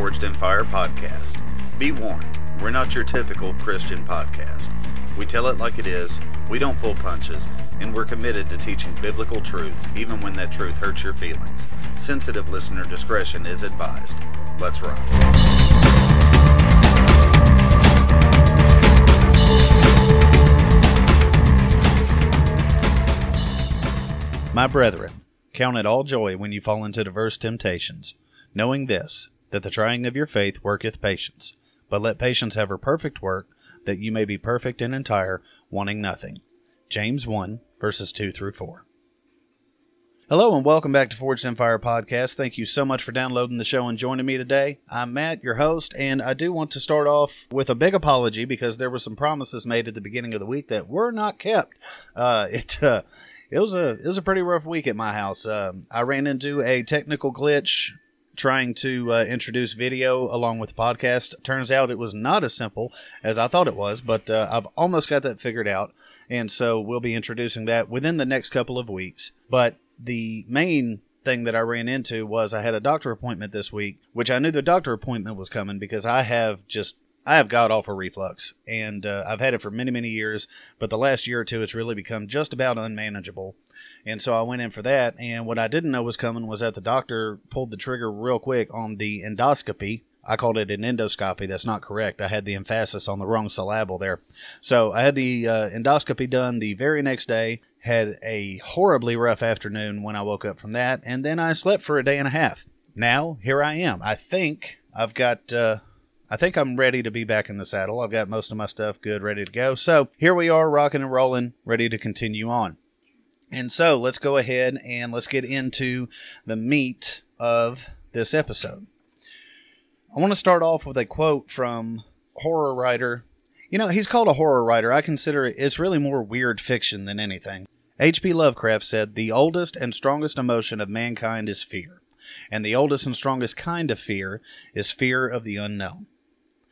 Forged in Fire podcast. Be warned, we're not your typical Christian podcast. We tell it like it is, we don't pull punches, and we're committed to teaching biblical truth, even when that truth hurts your feelings. Sensitive listener discretion is advised. Let's rock. My brethren, count it all joy when you fall into diverse temptations, knowing this, that the trying of your faith worketh patience. But let patience have her perfect work, that you may be perfect and entire, wanting nothing. James 1, verses 2 through 4. Hello and welcome back to Forged in Fire Podcast. Thank you so much for downloading the show and joining me today. I'm Matt, your host, and I do want to start off with a big apology because there were some promises made at the beginning of the week that were not kept. Uh, it uh, it was a it was a pretty rough week at my house. Um, I ran into a technical glitch trying to uh, introduce video along with the podcast. Turns out it was not as simple as I thought it was, but uh, I've almost got that figured out. And so we'll be introducing that within the next couple of weeks. But the main thing that I ran into was I had a doctor appointment this week, which I knew the doctor appointment was coming because I have just I have god awful reflux, and uh, I've had it for many, many years. But the last year or two, it's really become just about unmanageable. And so I went in for that. And what I didn't know was coming was that the doctor pulled the trigger real quick on the endoscopy. I called it an endoscopy. That's not correct. I had the emphasis on the wrong syllable there. So I had the uh, endoscopy done the very next day. Had a horribly rough afternoon when I woke up from that, and then I slept for a day and a half. Now here I am. I think I've got. Uh, I think I'm ready to be back in the saddle. I've got most of my stuff good, ready to go. So here we are, rocking and rolling, ready to continue on. And so let's go ahead and let's get into the meat of this episode. I want to start off with a quote from horror writer. You know, he's called a horror writer. I consider it, it's really more weird fiction than anything. H.P. Lovecraft said, The oldest and strongest emotion of mankind is fear, and the oldest and strongest kind of fear is fear of the unknown.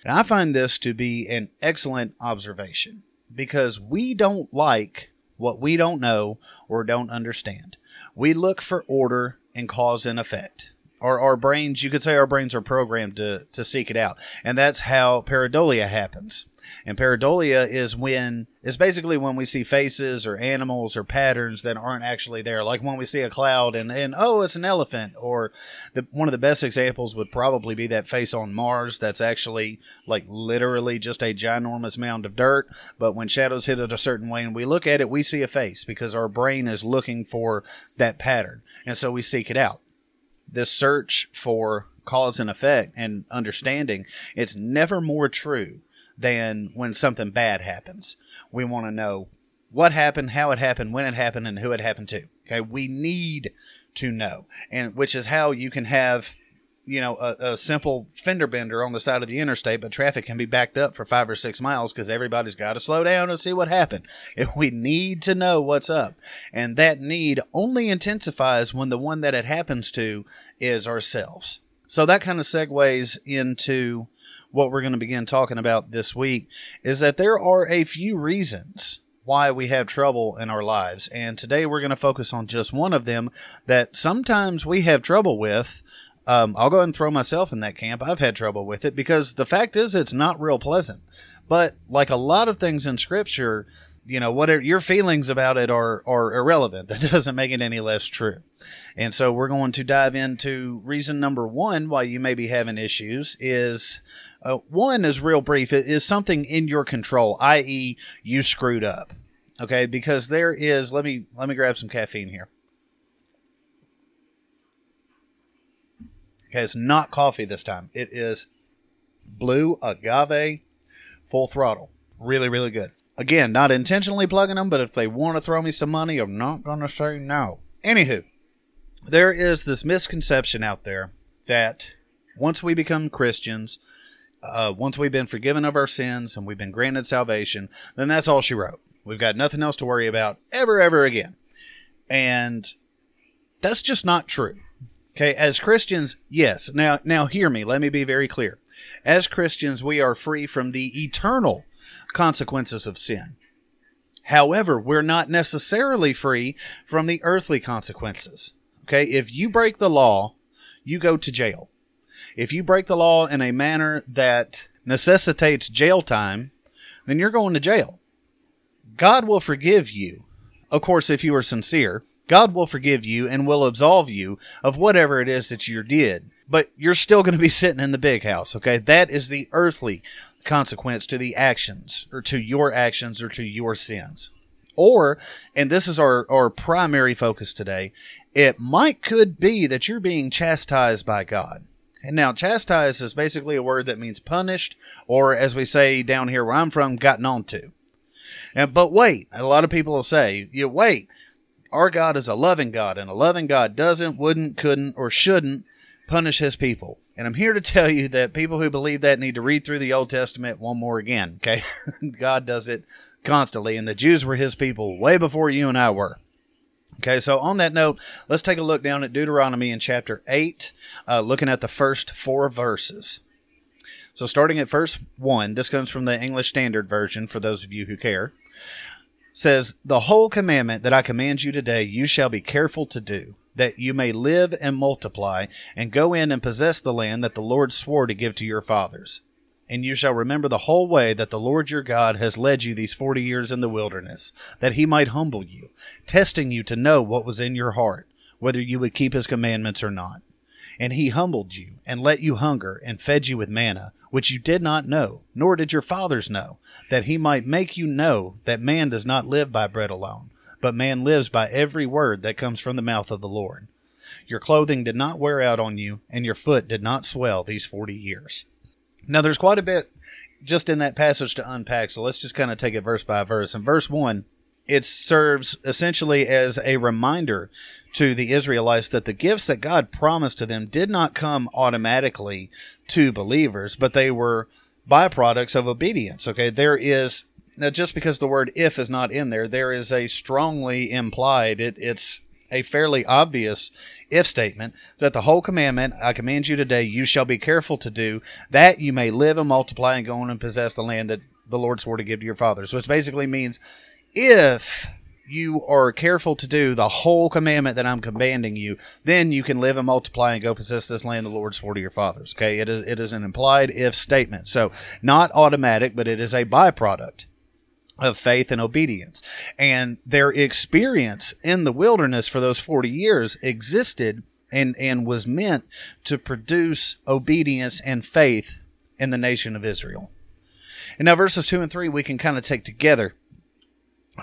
And I find this to be an excellent observation because we don't like what we don't know or don't understand. We look for order and cause and effect. Our, our brains, you could say our brains are programmed to, to seek it out. And that's how pareidolia happens. And pareidolia is when it's basically when we see faces or animals or patterns that aren't actually there. Like when we see a cloud and, and oh, it's an elephant. Or the, one of the best examples would probably be that face on Mars that's actually like literally just a ginormous mound of dirt. But when shadows hit it a certain way and we look at it, we see a face because our brain is looking for that pattern. And so we seek it out. This search for cause and effect and understanding, it's never more true than when something bad happens. We want to know what happened, how it happened, when it happened, and who it happened to. Okay, we need to know, and which is how you can have, you know, a, a simple fender bender on the side of the interstate, but traffic can be backed up for five or six miles because everybody's got to slow down and see what happened. If we need to know what's up, and that need only intensifies when the one that it happens to is ourselves. So that kind of segues into what we're going to begin talking about this week is that there are a few reasons why we have trouble in our lives. And today we're going to focus on just one of them that sometimes we have trouble with. Um, I'll go and throw myself in that camp. I've had trouble with it because the fact is it's not real pleasant. But like a lot of things in scripture, you know, whatever your feelings about it are are irrelevant. That doesn't make it any less true. And so we're going to dive into reason number one why you may be having issues is uh, one is real brief. It is something in your control, i.e., you screwed up. Okay, because there is. Let me let me grab some caffeine here. It's not coffee this time. It is blue agave, full throttle. Really, really good. Again, not intentionally plugging them, but if they want to throw me some money, I'm not going to say no. Anywho, there is this misconception out there that once we become Christians, uh, once we've been forgiven of our sins and we've been granted salvation, then that's all she wrote. We've got nothing else to worry about ever, ever again. And that's just not true. Okay, as Christians, yes. Now, now hear me. Let me be very clear. As Christians, we are free from the eternal consequences of sin. However, we're not necessarily free from the earthly consequences. Okay, if you break the law, you go to jail. If you break the law in a manner that necessitates jail time, then you're going to jail. God will forgive you. Of course, if you are sincere, God will forgive you and will absolve you of whatever it is that you did. But you're still going to be sitting in the big house, okay? That is the earthly consequence to the actions or to your actions or to your sins. Or, and this is our, our primary focus today, it might could be that you're being chastised by God. And now, chastise is basically a word that means punished, or as we say down here where I'm from, gotten onto. And, but wait, a lot of people will say, you wait, our God is a loving God, and a loving God doesn't, wouldn't, couldn't, or shouldn't punish his people. And I'm here to tell you that people who believe that need to read through the Old Testament one more again. Okay. God does it constantly, and the Jews were his people way before you and I were. Okay, so on that note, let's take a look down at Deuteronomy in chapter 8, uh, looking at the first four verses. So, starting at verse 1, this comes from the English Standard Version for those of you who care. Says, The whole commandment that I command you today, you shall be careful to do, that you may live and multiply, and go in and possess the land that the Lord swore to give to your fathers and you shall remember the whole way that the Lord your God has led you these forty years in the wilderness, that he might humble you, testing you to know what was in your heart, whether you would keep his commandments or not. And he humbled you, and let you hunger, and fed you with manna, which you did not know, nor did your fathers know, that he might make you know that man does not live by bread alone, but man lives by every word that comes from the mouth of the Lord. Your clothing did not wear out on you, and your foot did not swell these forty years. Now, there's quite a bit just in that passage to unpack, so let's just kind of take it verse by verse. In verse 1, it serves essentially as a reminder to the Israelites that the gifts that God promised to them did not come automatically to believers, but they were byproducts of obedience. Okay, there is now just because the word if is not in there, there is a strongly implied it, it's a fairly obvious if statement that the whole commandment I command you today, you shall be careful to do, that you may live and multiply and go on and possess the land that the Lord swore to give to your fathers. So it basically means if you are careful to do the whole commandment that I'm commanding you, then you can live and multiply and go possess this land the Lord swore to your fathers. Okay, it is it is an implied if statement. So not automatic, but it is a byproduct of faith and obedience. And their experience in the wilderness for those 40 years existed and, and was meant to produce obedience and faith in the nation of Israel. And now, verses 2 and 3, we can kind of take together.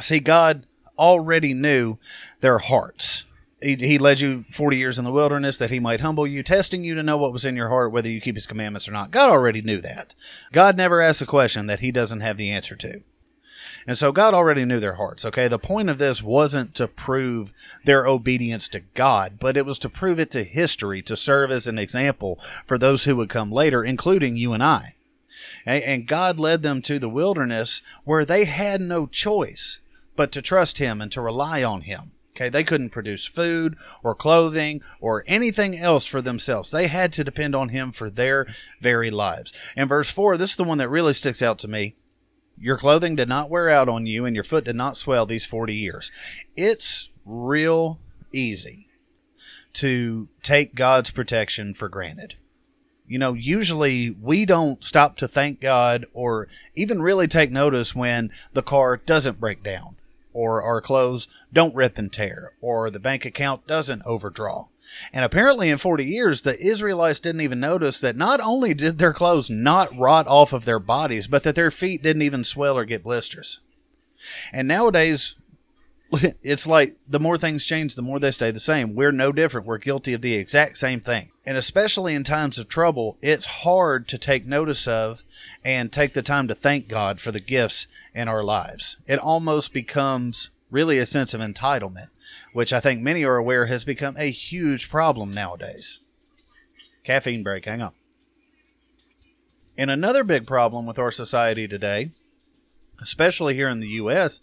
See, God already knew their hearts. He, he led you 40 years in the wilderness that he might humble you, testing you to know what was in your heart, whether you keep his commandments or not. God already knew that. God never asks a question that he doesn't have the answer to. And so God already knew their hearts, okay? The point of this wasn't to prove their obedience to God, but it was to prove it to history, to serve as an example for those who would come later, including you and I. And God led them to the wilderness where they had no choice but to trust Him and to rely on Him. Okay, they couldn't produce food or clothing or anything else for themselves. They had to depend on Him for their very lives. And verse 4, this is the one that really sticks out to me. Your clothing did not wear out on you, and your foot did not swell these 40 years. It's real easy to take God's protection for granted. You know, usually we don't stop to thank God or even really take notice when the car doesn't break down, or our clothes don't rip and tear, or the bank account doesn't overdraw. And apparently, in 40 years, the Israelites didn't even notice that not only did their clothes not rot off of their bodies, but that their feet didn't even swell or get blisters. And nowadays, it's like the more things change, the more they stay the same. We're no different. We're guilty of the exact same thing. And especially in times of trouble, it's hard to take notice of and take the time to thank God for the gifts in our lives. It almost becomes really a sense of entitlement which I think many are aware has become a huge problem nowadays. Caffeine break, hang on. And another big problem with our society today, especially here in the U.S.,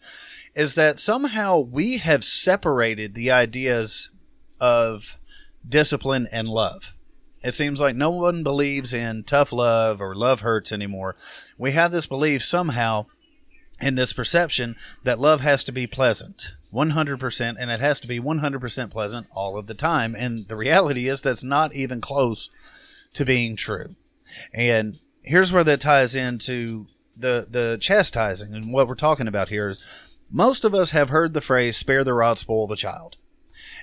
is that somehow we have separated the ideas of discipline and love. It seems like no one believes in tough love or love hurts anymore. We have this belief somehow in this perception that love has to be pleasant 100% and it has to be 100% pleasant all of the time and the reality is that's not even close to being true. And here's where that ties into the the chastising and what we're talking about here is most of us have heard the phrase spare the rod spoil the child.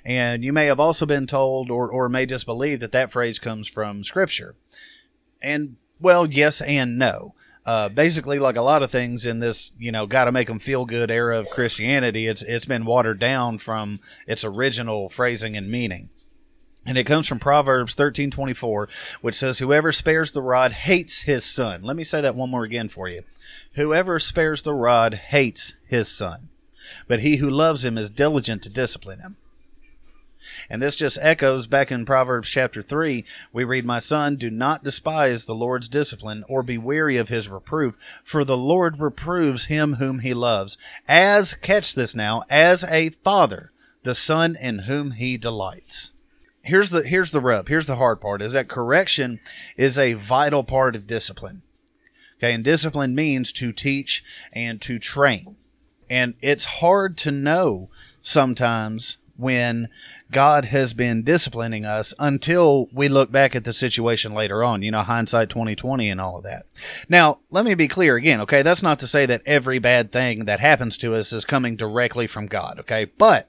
And you may have also been told or, or may just believe that that phrase comes from scripture. And well yes and no. Uh, basically like a lot of things in this you know got to make them feel good era of christianity it's it's been watered down from its original phrasing and meaning and it comes from Proverbs 13:24, which says whoever spares the rod hates his son. Let me say that one more again for you. Whoever spares the rod hates his son, but he who loves him is diligent to discipline him. And this just echoes back in Proverbs chapter 3. We read, My son, do not despise the Lord's discipline or be weary of his reproof, for the Lord reproves him whom he loves, as, catch this now, as a father, the son in whom he delights here's the here's the rub. Here's the hard part is that correction is a vital part of discipline. Okay, and discipline means to teach and to train. And it's hard to know sometimes when God has been disciplining us until we look back at the situation later on, you know, hindsight 2020 and all of that. Now, let me be clear again, okay? That's not to say that every bad thing that happens to us is coming directly from God, okay? But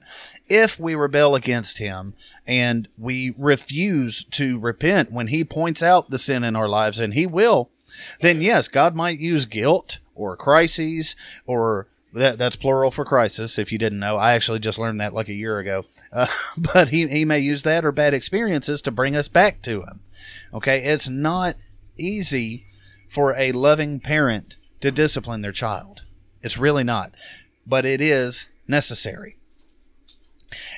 if we rebel against him and we refuse to repent when he points out the sin in our lives, and he will, then yes, God might use guilt or crises or that, that's plural for crisis. If you didn't know, I actually just learned that like a year ago. Uh, but he, he may use that or bad experiences to bring us back to him. Okay, it's not easy for a loving parent to discipline their child. It's really not, but it is necessary.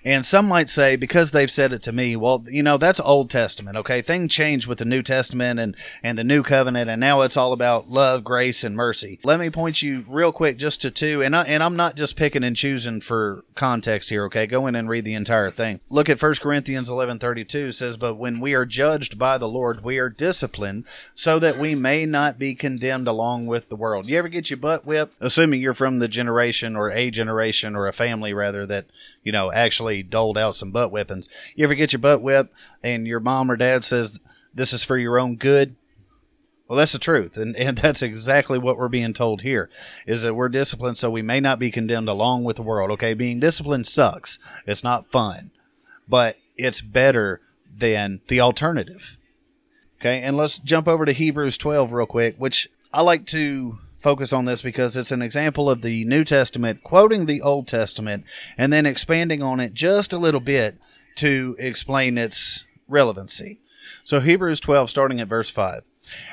And some might say, because they've said it to me, well, you know, that's Old Testament, okay? Things change with the New Testament and, and the New Covenant, and now it's all about love, grace, and mercy. Let me point you real quick just to two, and, I, and I'm not just picking and choosing for context here, okay? Go in and read the entire thing. Look at 1 Corinthians 11 32 says, But when we are judged by the Lord, we are disciplined so that we may not be condemned along with the world. You ever get your butt whipped? Assuming you're from the generation or a generation or a family, rather, that you know, actually doled out some butt weapons. You ever get your butt whipped and your mom or dad says, this is for your own good? Well, that's the truth. And, and that's exactly what we're being told here is that we're disciplined so we may not be condemned along with the world. Okay. Being disciplined sucks. It's not fun, but it's better than the alternative. Okay. And let's jump over to Hebrews 12 real quick, which I like to focus on this because it's an example of the New Testament quoting the Old Testament and then expanding on it just a little bit to explain its relevancy. So, Hebrews 12, starting at verse 5.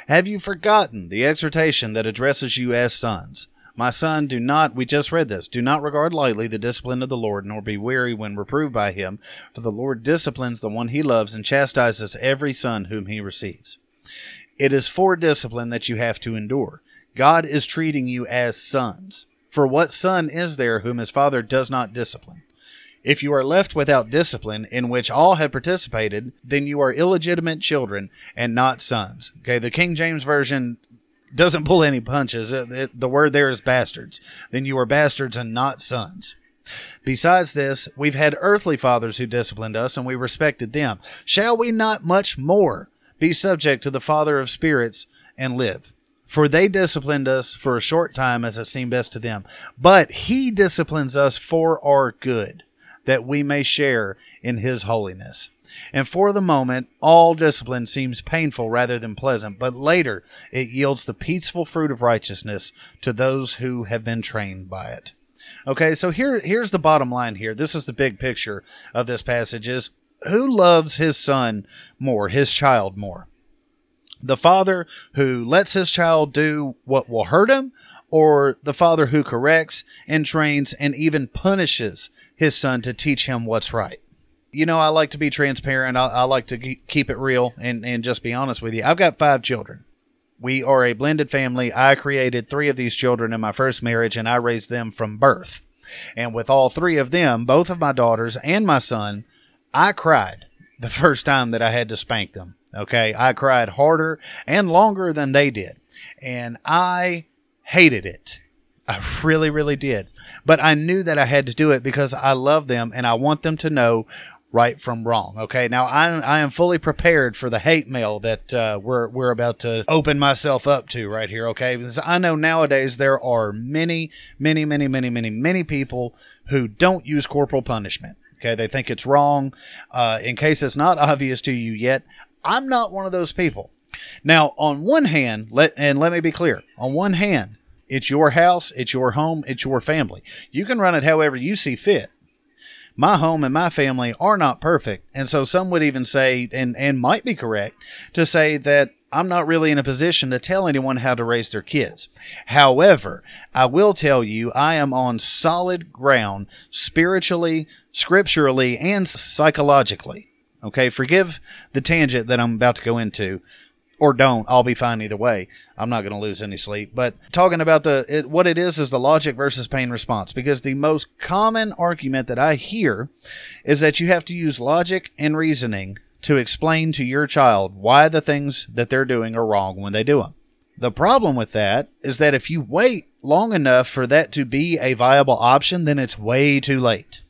Have you forgotten the exhortation that addresses you as sons? My son, do not, we just read this, do not regard lightly the discipline of the Lord, nor be weary when reproved by him, for the Lord disciplines the one he loves and chastises every son whom he receives. It is for discipline that you have to endure. God is treating you as sons. For what son is there whom his father does not discipline? If you are left without discipline in which all have participated, then you are illegitimate children and not sons. Okay, the King James Version doesn't pull any punches. the word there is bastards. Then you are bastards and not sons. Besides this, we've had earthly fathers who disciplined us, and we respected them. Shall we not much more be subject to the Father of spirits and live? For they disciplined us for a short time as it seemed best to them. But he disciplines us for our good, that we may share in his holiness. And for the moment, all discipline seems painful rather than pleasant, but later it yields the peaceful fruit of righteousness to those who have been trained by it. Okay, so here here's the bottom line here. This is the big picture of this passage is who loves his son more, his child more? The father who lets his child do what will hurt him, or the father who corrects and trains and even punishes his son to teach him what's right. You know, I like to be transparent. I, I like to keep it real and, and just be honest with you. I've got five children. We are a blended family. I created three of these children in my first marriage and I raised them from birth. And with all three of them, both of my daughters and my son, I cried the first time that I had to spank them. Okay. I cried harder and longer than they did. And I hated it. I really, really did. But I knew that I had to do it because I love them and I want them to know right from wrong. Okay, now I, I am fully prepared for the hate mail that uh, we're we're about to open myself up to right here. Okay, because I know nowadays there are many, many, many, many, many, many people who don't use corporal punishment. Okay, they think it's wrong. Uh, in case it's not obvious to you yet, I'm not one of those people. Now, on one hand, let and let me be clear. On one hand, it's your house, it's your home, it's your family. You can run it however you see fit my home and my family are not perfect. And so some would even say, and, and might be correct, to say that I'm not really in a position to tell anyone how to raise their kids. However, I will tell you I am on solid ground spiritually, scripturally, and psychologically. Okay, forgive the tangent that I'm about to go into or don't. I'll be fine either way. I'm not going to lose any sleep. But talking about the it, what it is is the logic versus pain response because the most common argument that I hear is that you have to use logic and reasoning to explain to your child why the things that they're doing are wrong when they do them. The problem with that is that if you wait long enough for that to be a viable option, then it's way too late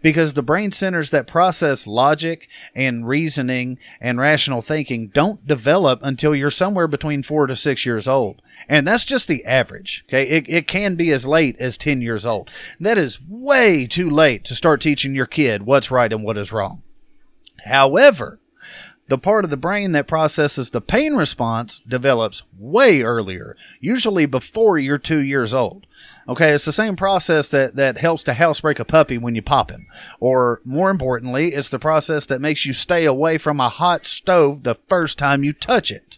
because the brain centers that process logic and reasoning and rational thinking don't develop until you're somewhere between four to six years old. And that's just the average. Okay. It, it can be as late as 10 years old. That is way too late to start teaching your kid what's right and what is wrong. However, the part of the brain that processes the pain response develops way earlier, usually before you're two years old. Okay, it's the same process that, that helps to housebreak a puppy when you pop him. Or more importantly, it's the process that makes you stay away from a hot stove the first time you touch it.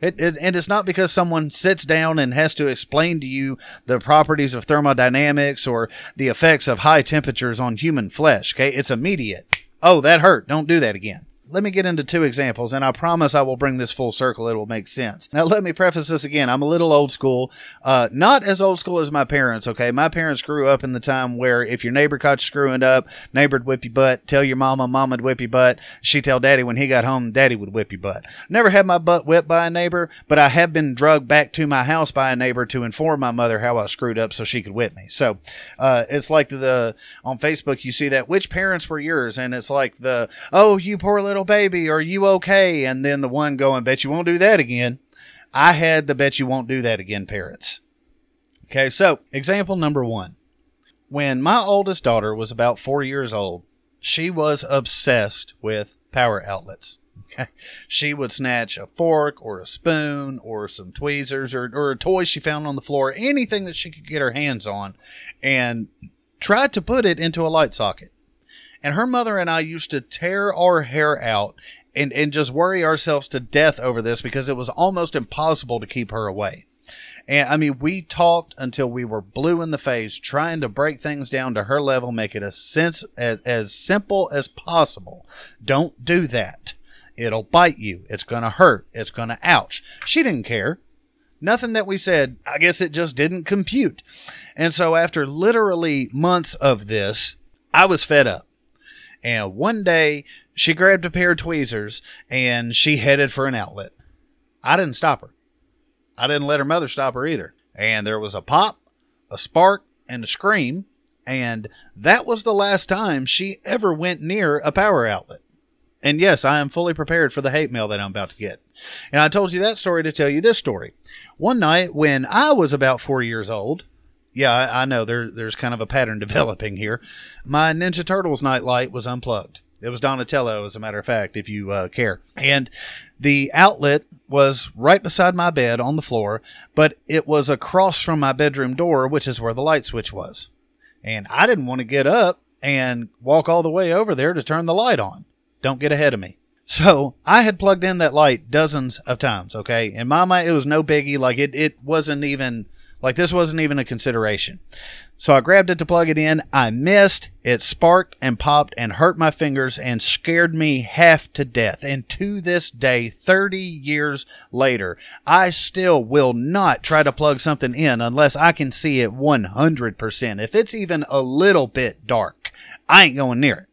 It, it, and it's not because someone sits down and has to explain to you the properties of thermodynamics or the effects of high temperatures on human flesh. Okay, it's immediate. Oh, that hurt. Don't do that again let me get into two examples, and I promise I will bring this full circle. It will make sense. Now, let me preface this again. I'm a little old school, uh, not as old school as my parents. Okay, my parents grew up in the time where if your neighbor caught you screwing up, neighbor'd whip your butt. Tell your mama, mama'd whip your butt. She tell daddy when he got home, daddy would whip your butt. Never had my butt whipped by a neighbor, but I have been drugged back to my house by a neighbor to inform my mother how I screwed up so she could whip me. So uh, it's like the on Facebook you see that which parents were yours, and it's like the oh you poor little little baby, are you okay? And then the one going, bet you won't do that again. I had the bet you won't do that again parents. Okay, so example number one. When my oldest daughter was about four years old, she was obsessed with power outlets. Okay. She would snatch a fork or a spoon or some tweezers or, or a toy she found on the floor, anything that she could get her hands on, and tried to put it into a light socket. And her mother and I used to tear our hair out and, and just worry ourselves to death over this because it was almost impossible to keep her away. And I mean, we talked until we were blue in the face, trying to break things down to her level, make it as sense as, as simple as possible. Don't do that. It'll bite you. It's gonna hurt. It's gonna ouch. She didn't care. Nothing that we said, I guess it just didn't compute. And so after literally months of this, I was fed up. And one day she grabbed a pair of tweezers and she headed for an outlet. I didn't stop her. I didn't let her mother stop her either. And there was a pop, a spark, and a scream. And that was the last time she ever went near a power outlet. And yes, I am fully prepared for the hate mail that I'm about to get. And I told you that story to tell you this story. One night when I was about four years old, yeah, I, I know there, there's kind of a pattern developing here. My Ninja Turtles nightlight was unplugged. It was Donatello, as a matter of fact, if you uh, care. And the outlet was right beside my bed on the floor, but it was across from my bedroom door, which is where the light switch was. And I didn't want to get up and walk all the way over there to turn the light on. Don't get ahead of me. So I had plugged in that light dozens of times, okay? In my mind, it was no biggie. Like it, it wasn't even like this wasn't even a consideration. So I grabbed it to plug it in. I missed. It sparked and popped and hurt my fingers and scared me half to death. And to this day, 30 years later, I still will not try to plug something in unless I can see it 100%. If it's even a little bit dark, I ain't going near it.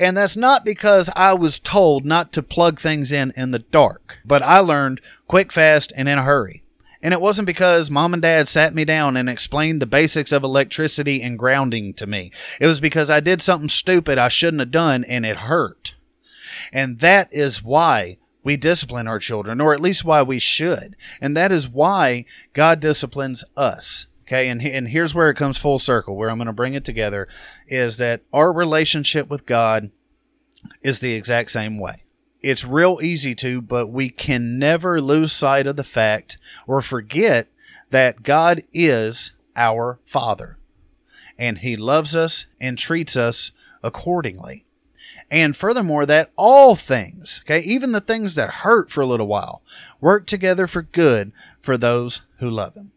And that's not because I was told not to plug things in in the dark, but I learned quick, fast, and in a hurry. And it wasn't because mom and dad sat me down and explained the basics of electricity and grounding to me. It was because I did something stupid I shouldn't have done and it hurt. And that is why we discipline our children, or at least why we should. And that is why God disciplines us. Okay, and, and here's where it comes full circle, where I'm going to bring it together, is that our relationship with God is the exact same way. It's real easy to, but we can never lose sight of the fact or forget that God is our Father. And He loves us and treats us accordingly. And furthermore, that all things, okay, even the things that hurt for a little while, work together for good for those who love Him.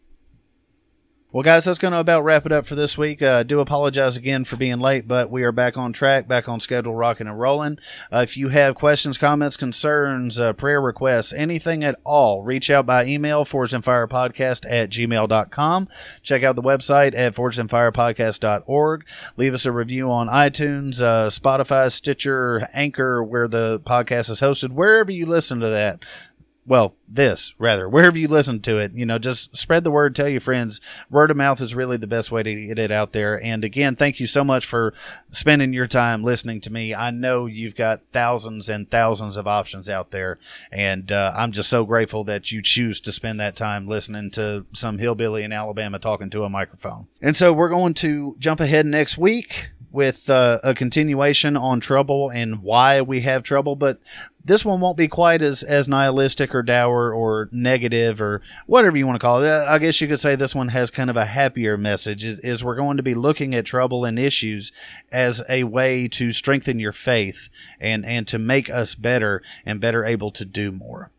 Well, guys, that's going to about wrap it up for this week. Uh, do apologize again for being late, but we are back on track, back on schedule, rocking and rolling. Uh, if you have questions, comments, concerns, uh, prayer requests, anything at all, reach out by email, forgedinfirepodcast at gmail.com. Check out the website at forgedinfirepodcast.org. Leave us a review on iTunes, uh, Spotify, Stitcher, Anchor, where the podcast is hosted, wherever you listen to that well, this rather, wherever you listen to it, you know, just spread the word, tell your friends. Word of mouth is really the best way to get it out there. And again, thank you so much for spending your time listening to me. I know you've got thousands and thousands of options out there, and uh, I'm just so grateful that you choose to spend that time listening to some hillbilly in Alabama talking to a microphone. And so we're going to jump ahead next week with uh, a continuation on trouble and why we have trouble, but this one won't be quite as, as nihilistic or dour or negative or whatever you want to call it. I guess you could say this one has kind of a happier message is, is we're going to be looking at trouble and issues as a way to strengthen your faith and, and to make us better and better able to do more.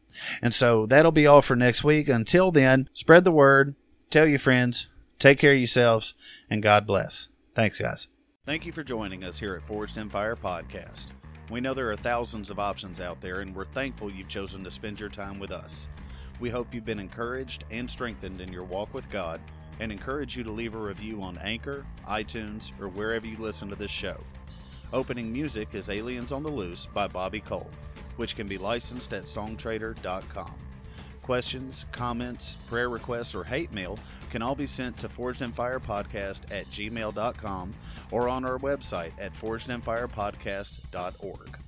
And so that'll be all for next week. Until then, spread the word, tell your friends, take care of yourselves, and God bless. Thanks, guys. Thank you for joining us here at Forged in Fire Podcast. We know there are thousands of options out there, and we're thankful you've chosen to spend your time with us. We hope you've been encouraged and strengthened in your walk with God, and encourage you to leave a review on Anchor, iTunes, or wherever you listen to this show. Opening music is Aliens on the Loose by Bobby Cole, which can be licensed at songtradr.com. Questions, comments, prayer requests, or hate mail can all be sent to forgedinfirepodcast at gmail.com or on our website at forgedinfirepodcast.org.